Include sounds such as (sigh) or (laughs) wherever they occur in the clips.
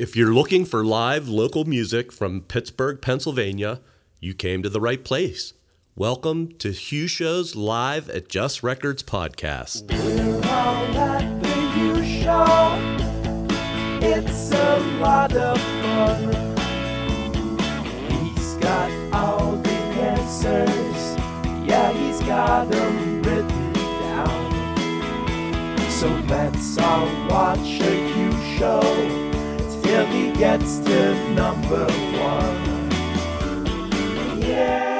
If you're looking for live local music from Pittsburgh, Pennsylvania, you came to the right place. Welcome to Hughshows Live at Just Records podcast. We're all at the Hugh Show. It's a lot of fun. He's got all the answers. Yeah, he's got them written down. So let's all watch a Hugh Show gets to number one. Yeah.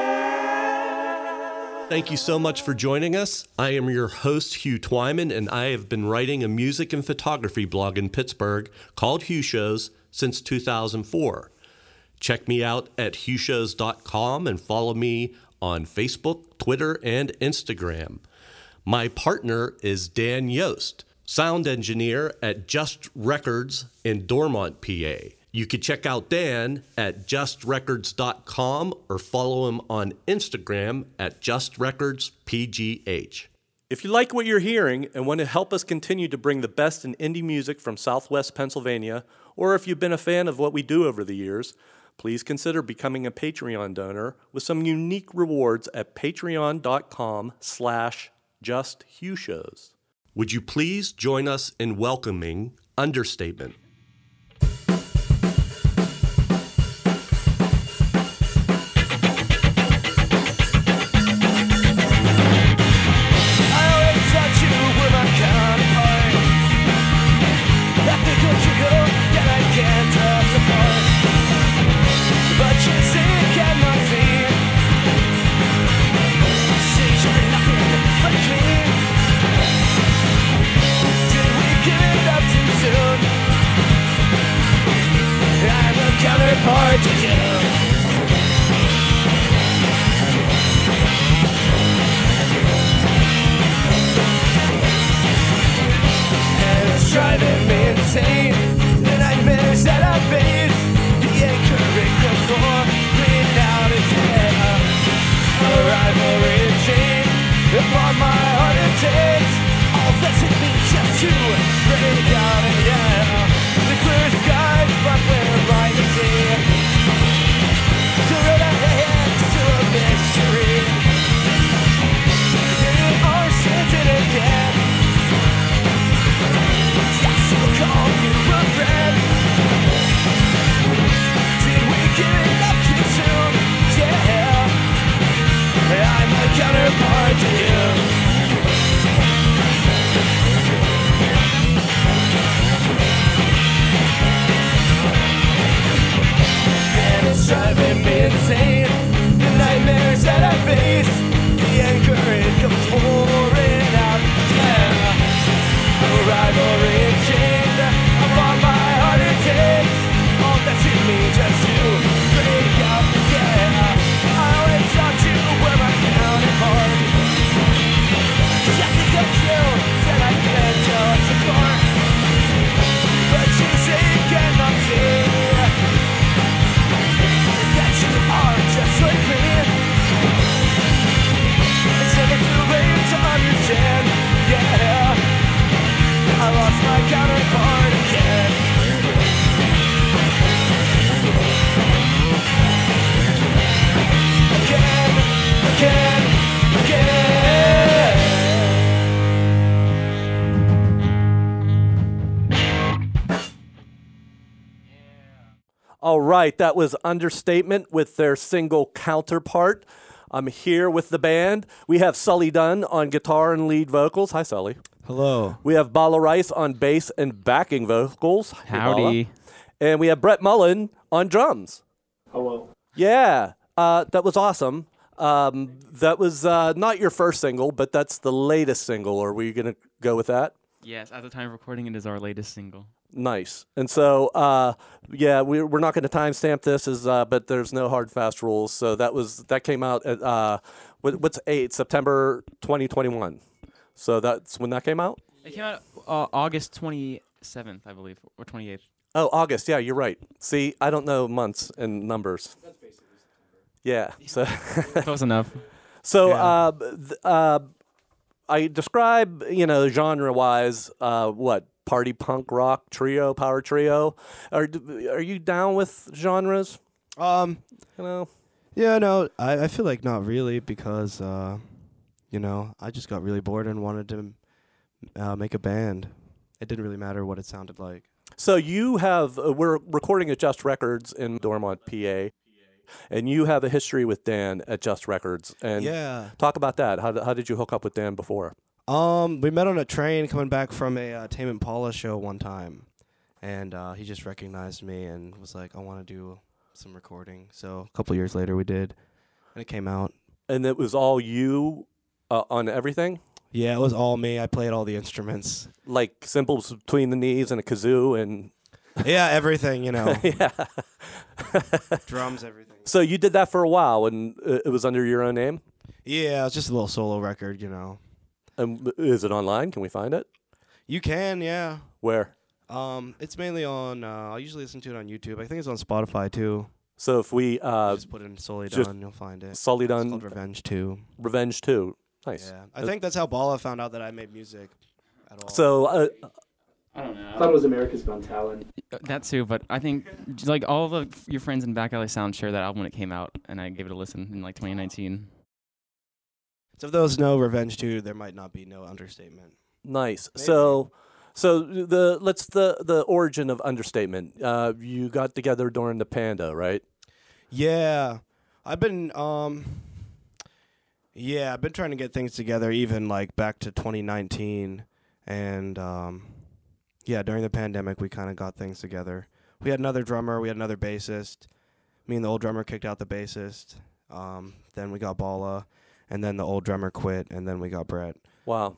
Thank you so much for joining us. I am your host, Hugh Twyman, and I have been writing a music and photography blog in Pittsburgh called Hughshows since 2004. Check me out at hughshows.com and follow me on Facebook, Twitter, and Instagram. My partner is Dan Yost, sound engineer at Just Records in Dormont, PA. You could check out Dan at justrecords.com or follow him on Instagram at justrecordspgh. If you like what you're hearing and want to help us continue to bring the best in indie music from Southwest Pennsylvania, or if you've been a fan of what we do over the years, please consider becoming a Patreon donor with some unique rewards at patreon.com slash justhughshows. Would you please join us in welcoming Understatement? All right, that was Understatement with their single counterpart. I'm here with the band. We have Sully Dunn on guitar and lead vocals. Hi, Sully. Hello. We have Bala Rice on bass and backing vocals. Hey, Bala. Howdy. And we have Brett Mullen on drums. Hello. Yeah, uh, that was awesome. Um, that was uh, not your first single, but that's the latest single. Are we going to go with that? Yes, at the time of recording, it is our latest single. Nice. And so, uh, yeah, we, we're not going to timestamp this, as, uh, but there's no hard fast rules. So that was that came out at uh, what, what's eight September 2021. So that's when that came out. It came out uh, August 27th, I believe, or 28th. Oh, August. Yeah, you're right. See, I don't know months and numbers. Yeah. So, (laughs) Close enough. so Yeah. uh, th- uh, I describe, you know, genre wise, uh, what party punk rock trio, power trio. Are are you down with genres? Um, You know, yeah, no, I, I feel like not really because, uh, you know, I just got really bored and wanted to uh, make a band. It didn't really matter what it sounded like. so you have uh, we're recording at Just Records in Dormont, PA, and you have a history with Dan at Just Records. And yeah. talk about that. How how did you hook up with Dan before? Um, we met on a train coming back from a uh, Tame Impala show one time, and uh, he just recognized me and was like, "I want to do some recording." So a couple years later, we did, and it came out. And it was all you uh, on everything, Yeah, it was all me. I played all the instruments. like cymbals between the knees and a kazoo and (laughs) yeah, everything. You know, (laughs) yeah. (laughs) drums, everything. So you did that for a while, and uh, it was under your own name. Yeah, it was just a little solo record. You know, And is it online? Can we find it? you can. Yeah. Where? Um, it's mainly on. Uh, I usually listen to it on YouTube. I think it's on Spotify too. So if we uh, just put it in Sully just you'll find it. Sully It's called Revenge Two. Revenge Two, nice. Yeah, I think that's how Bala found out that I made music. At all. So uh, I don't know. I thought it was America's Got Talent. That too, but I think like all the your friends in Back Alley Sound share that album when it came out, and I gave it a listen in like 2019. So if those no Revenge 2, there might not be no understatement. nice. Maybe. So. So the let's the the origin of understatement. Uh, you got together during the Panda, right? Yeah. I've been um Yeah, I've been trying to get things together even like back to 2019 and um yeah, during the pandemic we kind of got things together. We had another drummer, we had another bassist. Me and the old drummer kicked out the bassist. Um then we got Bala and then the old drummer quit and then we got Brett. Wow.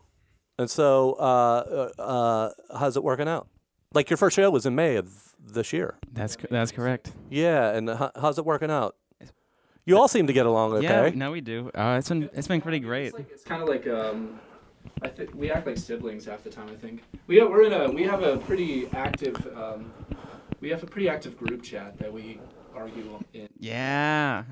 And so, uh, uh, uh, how's it working out? Like your first show was in May of this year. That's c- that's correct. Yeah, and how, how's it working out? You all seem to get along okay. Yeah, no, we do. Uh, it's been it's been pretty great. It's like it's kind of like um, I think we act like siblings half the time. I think we have, we're in a we have a pretty active um, we have a pretty active group chat that we argue in. Yeah.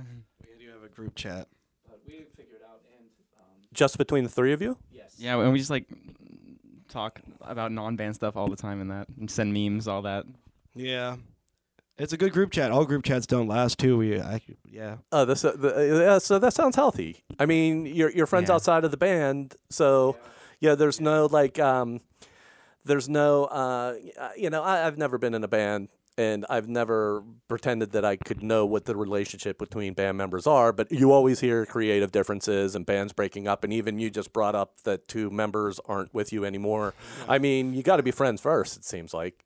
We do have a group chat. But we figured out and um, Just between the three of you? yes. Yeah, and we just like talk about non-band stuff all the time and that, and send memes, all that. Yeah. It's a good group chat. All group chats don't last too. We I, yeah. Oh, this, uh, the, uh, yeah, so that sounds healthy. I mean, you're, you're friends Yeah. outside of the band, so yeah, there's no like, um, there's no, uh, you know, I, I've never been in a band and I've never pretended that I could know what the relationship between band members are, but you always hear creative differences and bands breaking up, and even you just brought up that two members aren't with you anymore. I mean, you got to be friends first. It seems like,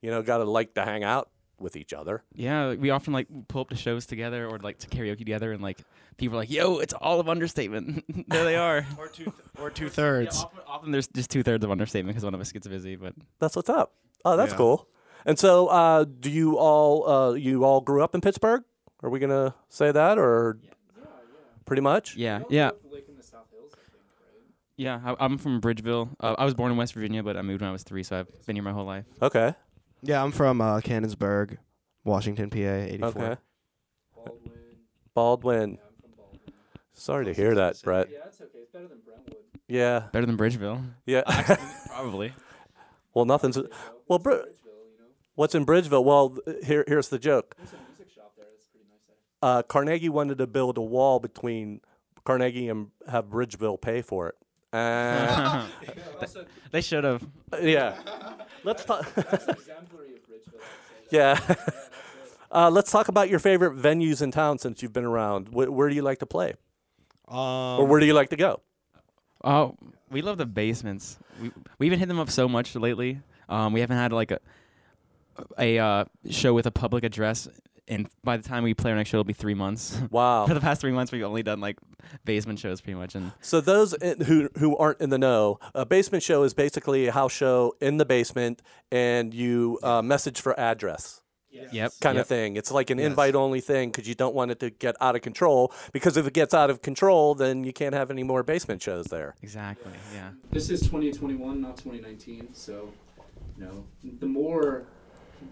you know, got to like to hang out with each other. Yeah, we often like pull up to shows together or like to karaoke together, and like people are like, "Yo, it's all of understatement." (laughs) there they are. Or two or two Yeah, thirds. often, often there's just two thirds of understatement because one of us gets busy, but That's what's up. Oh, that's Yeah. cool. And so, uh, do you all uh, you all grew up in Pittsburgh? Are we gonna say that, or pretty much? yeah, yeah, Like in the South Hills, I think, right? yeah. I, I'm from Bridgeville. Uh, I was born in West Virginia, but I moved when I was three, so I've been here my whole life. Okay. Yeah, I'm from uh, Canonsburg, Washington, PA, 84. Okay. Baldwin. Baldwin. Yeah, I'm from Baldwin. Sorry to hear that, Brett. Yeah, it's okay. It's better than Brentwood. Yeah. Better than Bridgeville, Yeah. probably. (laughs) well, nothing's. Well, What's Br- in Bridgeville, you know? What's in Bridgeville? Well, here here's the joke. There's a music shop there. That's pretty nice. Uh, Carnegie wanted to build a wall between Carnegie and have Bridgeville pay for it. Uh, (laughs) also, they should have. yeah. (laughs) Let's talk. exemplary of Bridgeville. I'd say that. (laughs) Yeah. Yeah, that's it. Uh, let's talk about your favorite venues in town since you've been around. Wh- where do you like to play, Um, or where do you like to go? Oh, we love the basements. We we even hit them up so much lately. Um, we haven't had like a a uh, show with a public address, and by the time we play our next show, it'll be three months. (laughs) Wow. For the past three months, we've only done like basement shows, pretty much, and So those in, who who aren't in the know, a basement show is basically a house show in the basement, and you uh, message for address yep, kind yep. of thing. It's like an Yes. invite only thing because you don't want it to get out of control. Because if it gets out of control, then you can't have any more basement shows there. Exactly. Yeah. This is 2021, not 2019. So, you know, the more,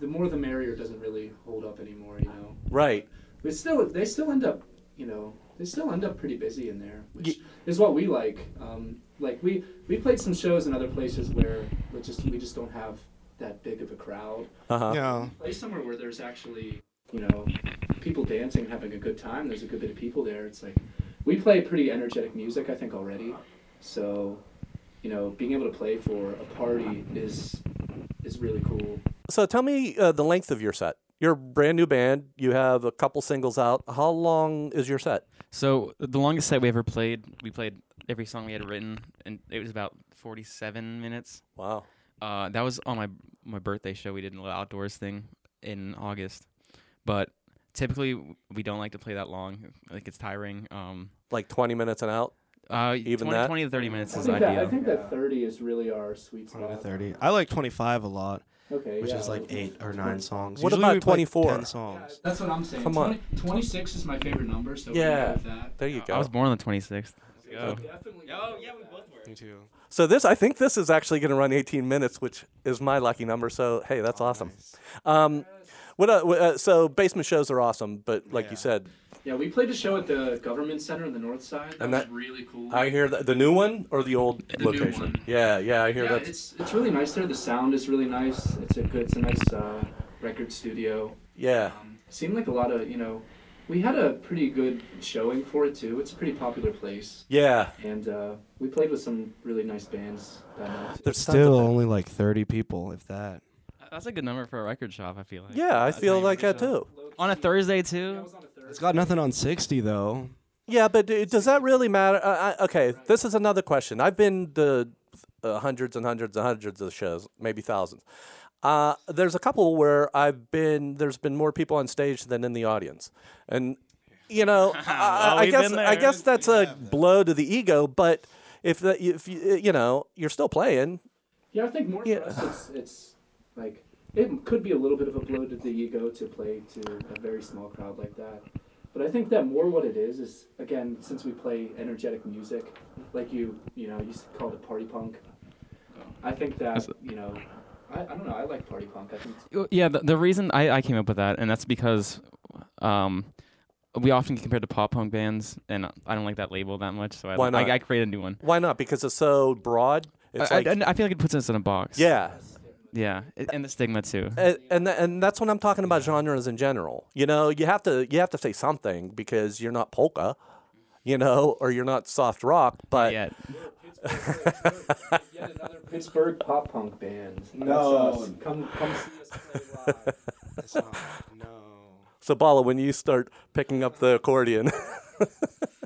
the more the merrier doesn't really hold up anymore. You know, Right. but still, they still end up, you know, they still end up pretty busy in there, which is what we like. Um, like we we played some shows in other places where we just we just don't have that big of a crowd. Uh-huh. Yeah. Play somewhere where there's actually you know people dancing and having a good time. There's a good bit of people there. It's like we play pretty energetic music, I think already. So you know, being able to play for a party is is really cool. So tell me uh, the length of your set. You're a brand new band. You have a couple singles out. How long is your set? So the longest set we ever played, we played every song we had written, and it was about 47 minutes. Wow. Uh, that was on my my birthday show. We did an little outdoors thing in August, but typically we don't like to play that long. Like it's tiring. Um, Like 20 minutes and out? uh, Even 20, that? 20 to 30 minutes I is think, that, I think that 30 is really our sweet 20 to spot. 30. I like 25 a lot, Okay, which yeah, is like eight or nine songs. What Usually about we play 24? 10 Yeah, songs. that's what I'm saying. Come on. 26 is my favorite number, so Yeah. with that. There you go. I was born on the 26th. So definitely. Oh, yeah, we both were. Me too. So this, I think this is actually going to run 18 minutes, which is my lucky number. So hey, that's awesome. Um, what? Uh, wh- uh, so basement shows are awesome, but like you said, Yeah, we played a show at the government center on the north side. That And was that- really cool. I hear the, the new one or the old The new location. one. Yeah, yeah, I hear yeah, that. it's it's really nice there. The sound is really nice. It's a good, it's a nice uh, record studio. Yeah, Um, seemed like a lot of you know, we had a pretty good showing for it too. It's a pretty popular place, yeah. and uh, we played with some really nice bands that There's Still only like 30 people, if that. That's a good number for a record shop. I feel like. Yeah, I feel like that too. On a Thursday Yeah, too. It was on a Thursday. It's got nothing on 60 though. Yeah, but d- does that really matter? Uh, I, okay, this is another question. I've been to uh, hundreds and hundreds and hundreds of shows, maybe thousands. Uh, there's a couple where I've been. There's been more people on stage than in the audience, and you know, (laughs) I, I- I guess I guess that's a blow to the ego. But if the, if you you know you're still playing, Yeah, I think more Yeah. for us, it's, it's like it could be a little bit of a blow to the ego to play to a very small crowd like that. But I think that more what it is is again since we play energetic music, like you you know you called it party punk. I think that you know I, I don't know I like party punk. I think Yeah, the, the reason I, I came up with that, and that's because um, we often get compared to pop punk bands, and I don't like that label that much, so I, Why not? I, I created a new one. why not? Because it's so broad. It's I, like I, I feel like it puts us in a box. yeah. Yeah, and the stigma too. and and, tha- and that's what I'm talking about genres in general. You know, you have to you have to say something because you're not polka, you know, or you're not soft rock. But yeah, yet another Pittsburgh pop punk band. That's No. us. come come see us play live. (laughs) It's not, no. so Bala, when you start picking up the accordion, (laughs)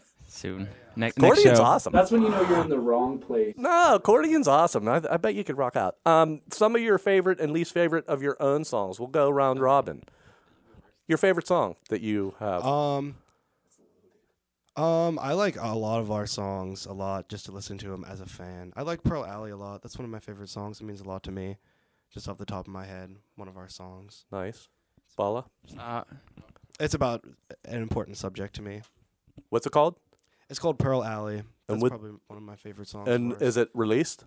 soon. Next, next accordion's show. awesome. That's when you know you're in the wrong place. No, accordion's awesome. I, I bet you could rock out. Um, some of your favorite and least favorite of your own songs. We'll go round robin. Your favorite song that you have? Um, um, I like a lot of our songs a lot just to listen to them as a fan. I like Pearl Alley a lot. That's one of my favorite songs. It means a lot to me. Just off the top of my head, one of our songs. nice. Bala, Uh, It's about an important subject to me. what's it called? It's called Pearl Alley. That's with- probably one of my favorite songs. And is it released?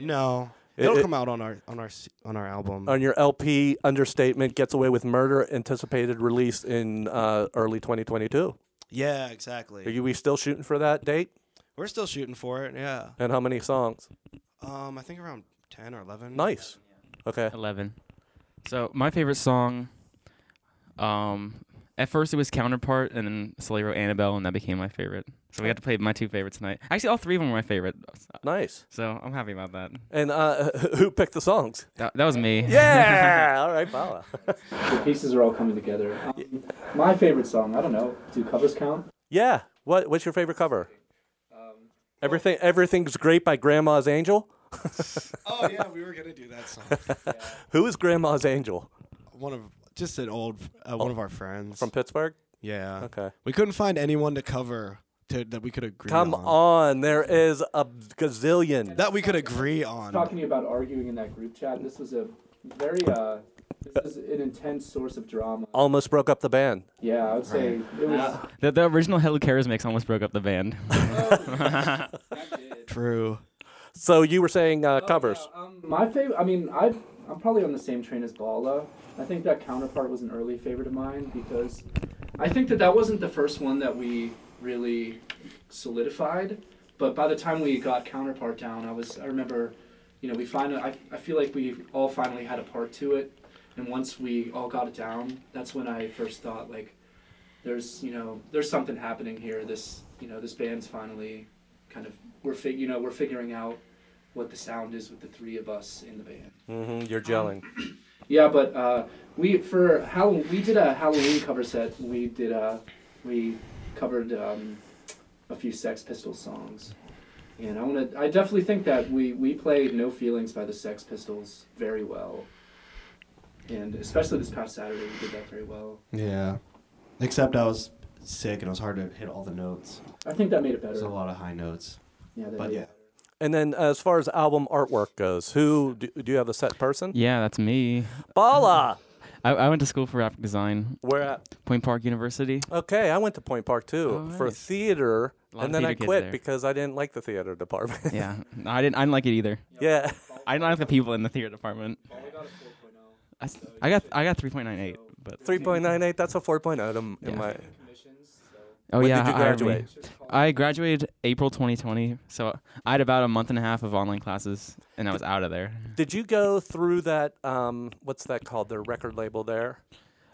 no, It- it'll it- come out on our on our on our album. on your LP understatement gets away with murder anticipated release in uh, early 2022 yeah, exactly. are you we still shooting for that date We're still shooting for it. Yeah. and how many songs Um, I think around ten or eleven. nice okay Eleven. So my favorite song, um, at first it was Counterpart, and then Sully wrote Annabelle, and that became my favorite. So we got to play my two favorites tonight. Actually, all three of them were my favorite. nice So I'm happy about that. and uh, (laughs) who picked the songs That, that was me. yeah (laughs) all right Bala. The pieces are all coming together. Um, my favorite song, I don't know. Do covers count? yeah what what's your favorite cover Um, everything everything's great by grandma's angel (laughs) Oh yeah, we were gonna do that song. who is grandma's angel one of just an old uh, one of our friends from pittsburgh Yeah. okay We couldn't find anyone to cover to that we could agree on. come on. on there is a gazillion That we could agree on. talking about arguing in that group chat, this was a very, uh, this is an intense source of drama. almost broke up the band Yeah, I would say it was. (laughs) The, the original Hell Who Cares mix almost broke up the band. (laughs) True. so you were saying uh, covers Um, my favorite, I mean, I, I'm probably on the same train as Bala. I think that counterpart was an early favorite of mine because I think that that wasn't the first one that we really solidified, but by the time we got counterpart down, I was I remember, you know, we finally I, I feel like we all finally had a part to it, and once we all got it down, that's when I first thought like, there's you know there's something happening here. This you know this band's finally kind of we're fig- you know we're figuring out what the sound is with the three of us in the band. Mm-hmm, you're gelling. Yeah, but uh, we for Halloween we did a Halloween cover set. We did a we covered um, a few Sex Pistols songs, and I want to. I definitely think that we we played No Feelings by the Sex Pistols very well, and especially this past Saturday we did that very well. Yeah. Except I was sick and it was hard to hit all the notes. I think that made it better. There's a lot of high notes. yeah, that But yeah. And then as far as album artwork goes, who do, do you have a set person? Yeah, that's me. Bala. I, I went to school for graphic design, Where at? Point Park University. Okay, I went to Point Park too Oh, for theater, and then I theater kids quit because I didn't like the theater department. yeah, No, I didn't. I didn't like it either. (laughs) yeah. I didn't like the people in the theater department. I got I got 3.98, but 3.98, that's a 4.0 to, in Yeah. my. Oh When yeah, did you graduate? I graduated April 2020, so I had about a month and a half of online classes, and I was out of there. Did you go through that? Um, what's that called? Their record label there,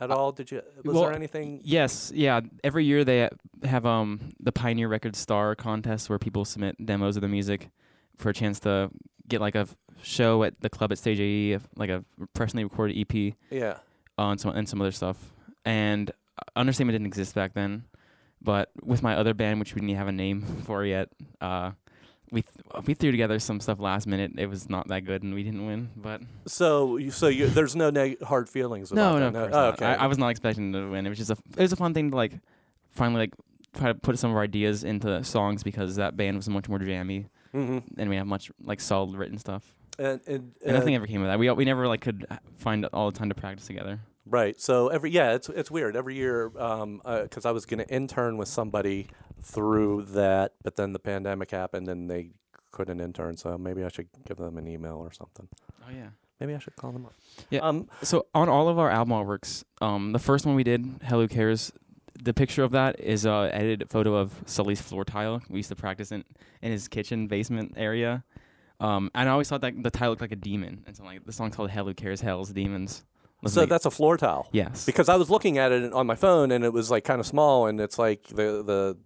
at all? Did you? Was well, there anything? Yes, yeah. Every year they have um the Pioneer Record Star contest where people submit demos of their music for a chance to get like a show at the club at Stage AE, of, like a professionally recorded EP Yeah. uh, and some and some other stuff. And uh, Understatement didn't exist back then, but with my other band, which we didn't have a name (laughs) for yet, uh, we th- we threw together some stuff last minute. It was not that good, and we didn't win. But So, you, so you, there's no neg- hard feelings no, about no, that. course Oh, not. okay. I, I was not expecting to win. It was just a it was a fun thing to like finally like try to put some of our ideas into songs because that band was much more jammy hmm and we have much like solid written stuff. And, and, And uh, nothing ever came of that. We we never like could find all the time to practice together. Right. So every yeah, it's it's weird. Every year, um, because I was going to intern with somebody through that, but then the pandemic happened and they couldn't intern. So maybe I should give them an email or something. Oh yeah. Maybe I should call them up. Yeah. Um. So on all of our album artworks, um, the first one we did, Hell Who Cares, the picture of that is a edited photo of Sully's floor tile. We used to practice in in his kitchen basement area. Um, and I always thought that the tile looked like a demon. And so like the song's called Hell Who Cares, Hell's Demons. Let's So make- that's a floor tile. yes. Because I was looking at it on my phone and it was like kind of small and it's like the the,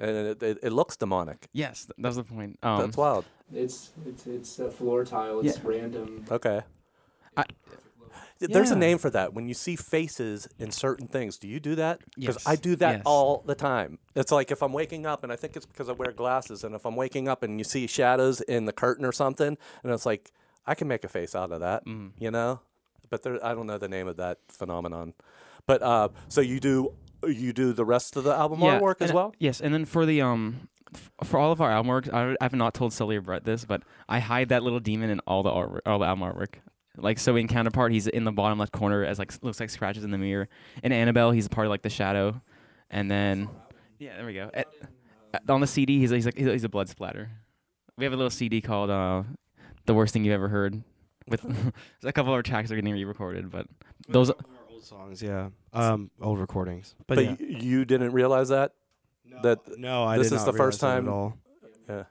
and it, it, it looks demonic. yes, that's the point. Um, That's wild. It's it's it's a floor tile. It's Yeah. random. Okay. I- Th- There's a name for that. When you see faces in certain things, do you do that? Because I do that Yes. all the time. It's like if I'm waking up, and I think it's because I wear glasses, and if I'm waking up and you see shadows in the curtain or something, and it's like I can make a face out of that, Mm. you know. But there, I don't know the name of that phenomenon. But uh, so you do you do the rest of the album Yeah, artwork as and- well? Yes, and then for the um, f- for all of our album work, I, I have not told Sully or Brett this, but I hide that little demon in all the artwork, all the album artwork. Like so, in Counterpart, he's in the bottom left corner as like looks like scratches in the mirror. In Annabelle, he's a part of like the shadow, and then yeah, there we go. At- on the CD, he's he's like he's a blood splatter. We have a little CD called uh, "The Worst Thing You've Ever Heard." With (laughs) a couple of our tracks are getting re-recorded, but those are old songs, yeah. Um, old recordings. But, But yeah. y- you didn't realize that? that no, I this did is not the first realize that time- at all. Yeah.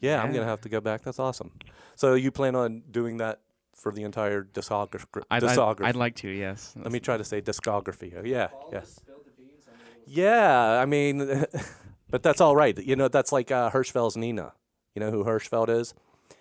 Yeah, I'm gonna have to go back. That's awesome. So you plan on doing that for the entire discography? I'd, I'd, discography. I'd like to, yes. Let me try to say discography. Oh, Yeah, Paul yeah, just spilled the beans on the little yeah. I mean, (laughs) but that's all right. You know, that's like uh, Hirschfeld's Nina. You know who Hirschfeld is?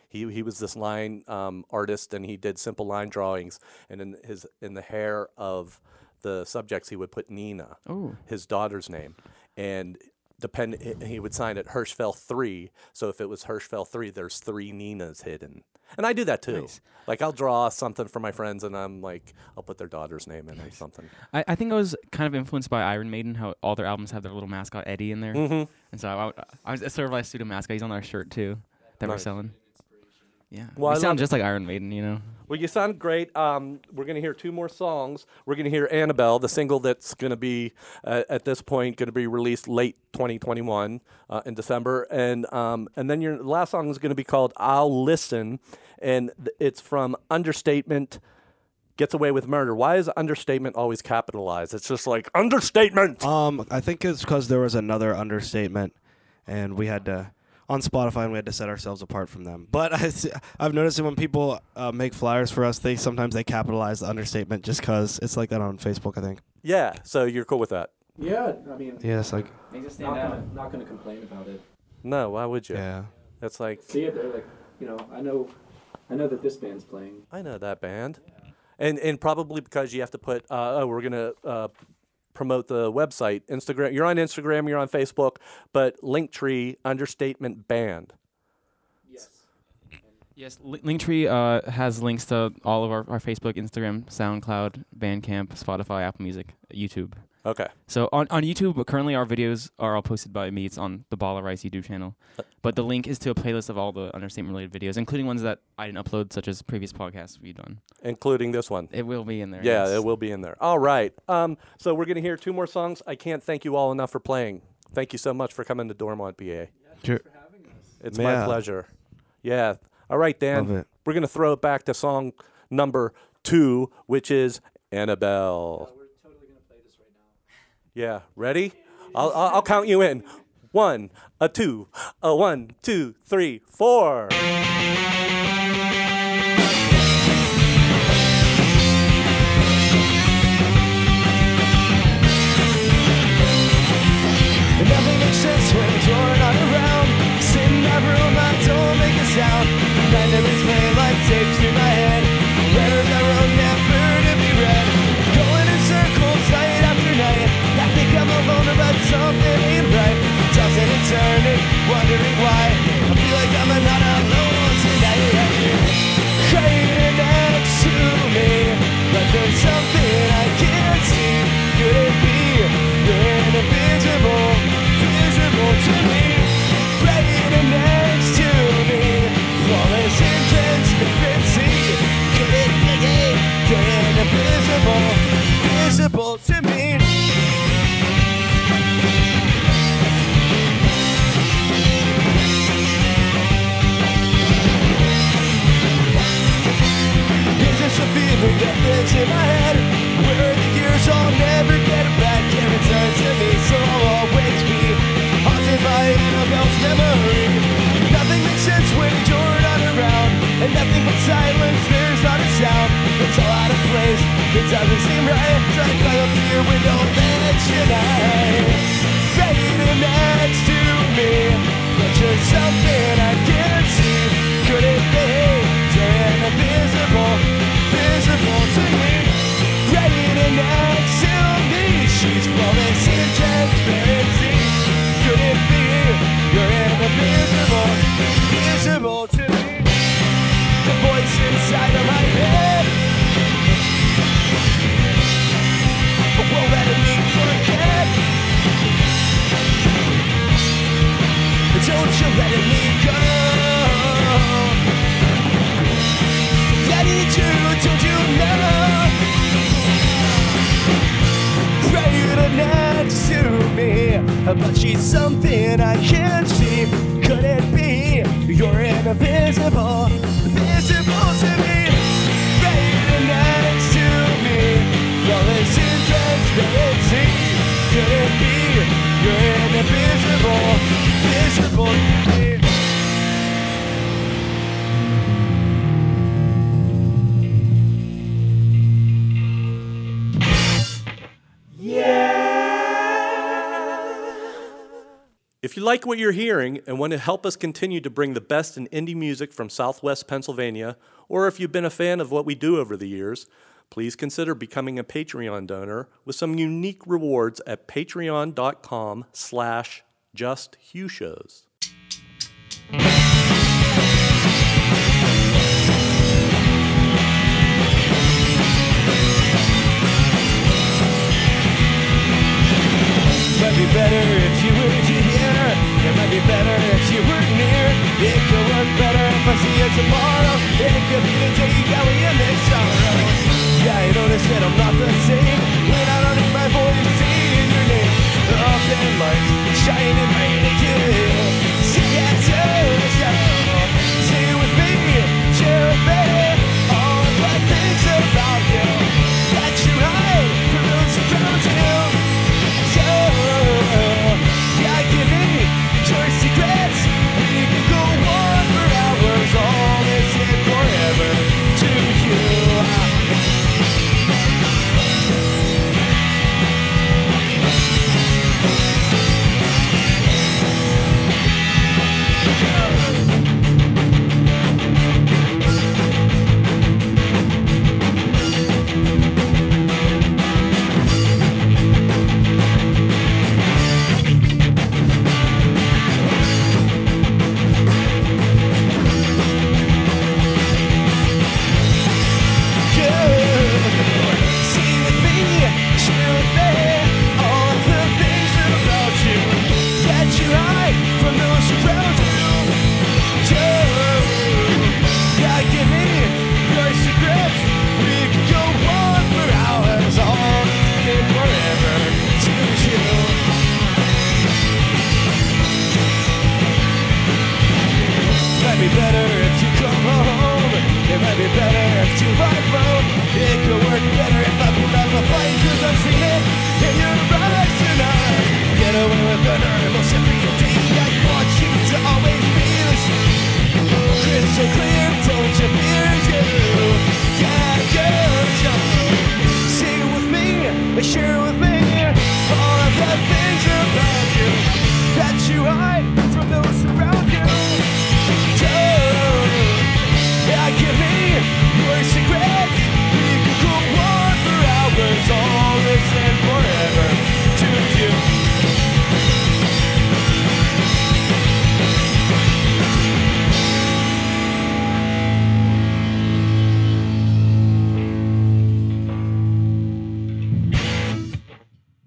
He he was this line um, artist, and he did simple line drawings. And in his in the hair of the subjects, he would put Nina, Oh, his daughter's name, and depend he- would sign it Hirschfeld three. So if it was Hirschfeld three, there's three Ninas hidden. And I do that too. Nice. Like I'll draw something for my friends, and I'm like, I'll put their daughter's name in or something. I, I think I was kind of influenced by Iron Maiden, how all their albums have their little mascot Eddie in there, Mm-hmm. and so I, I was sort of like a pseudo mascot. He's on our shirt too that we're selling. Yeah, Well, I we love sound it. just like Iron Maiden, you know. Well, you sound great. Um, we're going to hear two more songs. We're going to hear Annabelle, the single that's going to be, uh, at this point, going to be released late 2021 uh, in December. And um, and then your last song is going to be called I'll Listen. And th- it's from Understatement Gets Away with Murder. Why is understatement always capitalized? It's just like, understatement! Um, I think it's because there was another understatement, and we had to on Spotify, and we had to set ourselves apart from them. But (laughs) I, have noticed that when people uh, make flyers for us, they sometimes they capitalize the understatement just because it's like that on Facebook. I think. Yeah. So you're cool with that? Yeah, I mean, Yeah, it's like Makes it not gonna, not gonna complain about it. No. Why would you? yeah. It's like See it there, like you know, I know, I know that this band's playing. I know that band, and and probably because you have to put. Uh, oh, we're gonna uh, promote the website, Instagram. You're on Instagram. You're on Facebook, but Linktree Understatement Band. Yes. Yes, Linktree uh, has links to all of our, our Facebook, Instagram, SoundCloud, Bandcamp, Spotify, Apple Music, YouTube. Okay. So on, on YouTube, currently our videos are all posted by me. It's on the Bala Rice YouTube channel. But the link is to a playlist of all the understatement related videos, including ones that I didn't upload, such as previous podcasts we've done. Including this one. It will be in there. Yeah, yes. it will be in there. All right. Um, so we're gonna hear two more songs. I can't thank you all enough for playing. Thank you so much for coming to Dormont, PA. Sure. It's my pleasure. Yeah. All right, Dan. Love it. We're gonna throw it back to song number two, which is Annabelle. We're totally gonna play this right now. Yeah. Ready? I'll, I'll, count you in. One, a two, a one, two, three, four. You're something I can't see. Could it be you're invisible, visible to me. Right next to me She's flawless in transparency Could it be you're invisible, visible to me? The voice inside of my head but she's something I can't see. Could it be you're invisible, visible to me? You like what you're hearing and want to help us continue to bring the best in indie music from Southwest Pennsylvania, or if you've been a fan of what we do over the years, please consider becoming a Patreon donor with some unique rewards at patreon.com slash justhughshows. Might be better if you. Might be better if you were near. It could work better if I see you tomorrow. It could be the day that we end this sorrow. Yeah, you notice that I'm not the same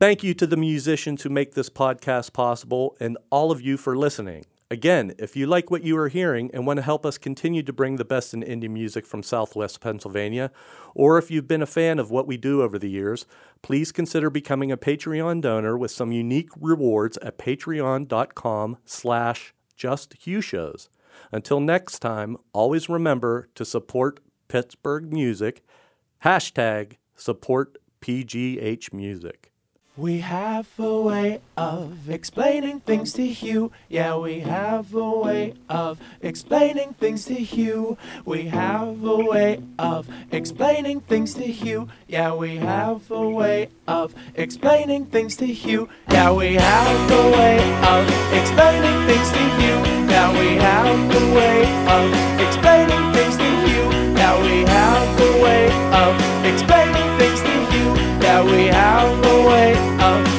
Thank you to the musicians who make this podcast possible and all of you for listening. Again, if you like what you are hearing and want to help us continue to bring the best in indie music from Southwest Pennsylvania, or if you've been a fan of what we do over the years, please consider becoming a Patreon donor with some unique rewards at patreon.com slash justhughshows. Until next time, always remember to support Pittsburgh music, hashtag support PGH music. We have a way of explaining things to you. Yeah, we have a way of explaining things to you. We have a way of explaining things to you. Yeah, we have a way of explaining things to you. Yeah, we have a way of explaining things to you. Yeah, we have a way of explaining things to you. Yeah, we have a way of explaining things to you. Yeah, we have way out.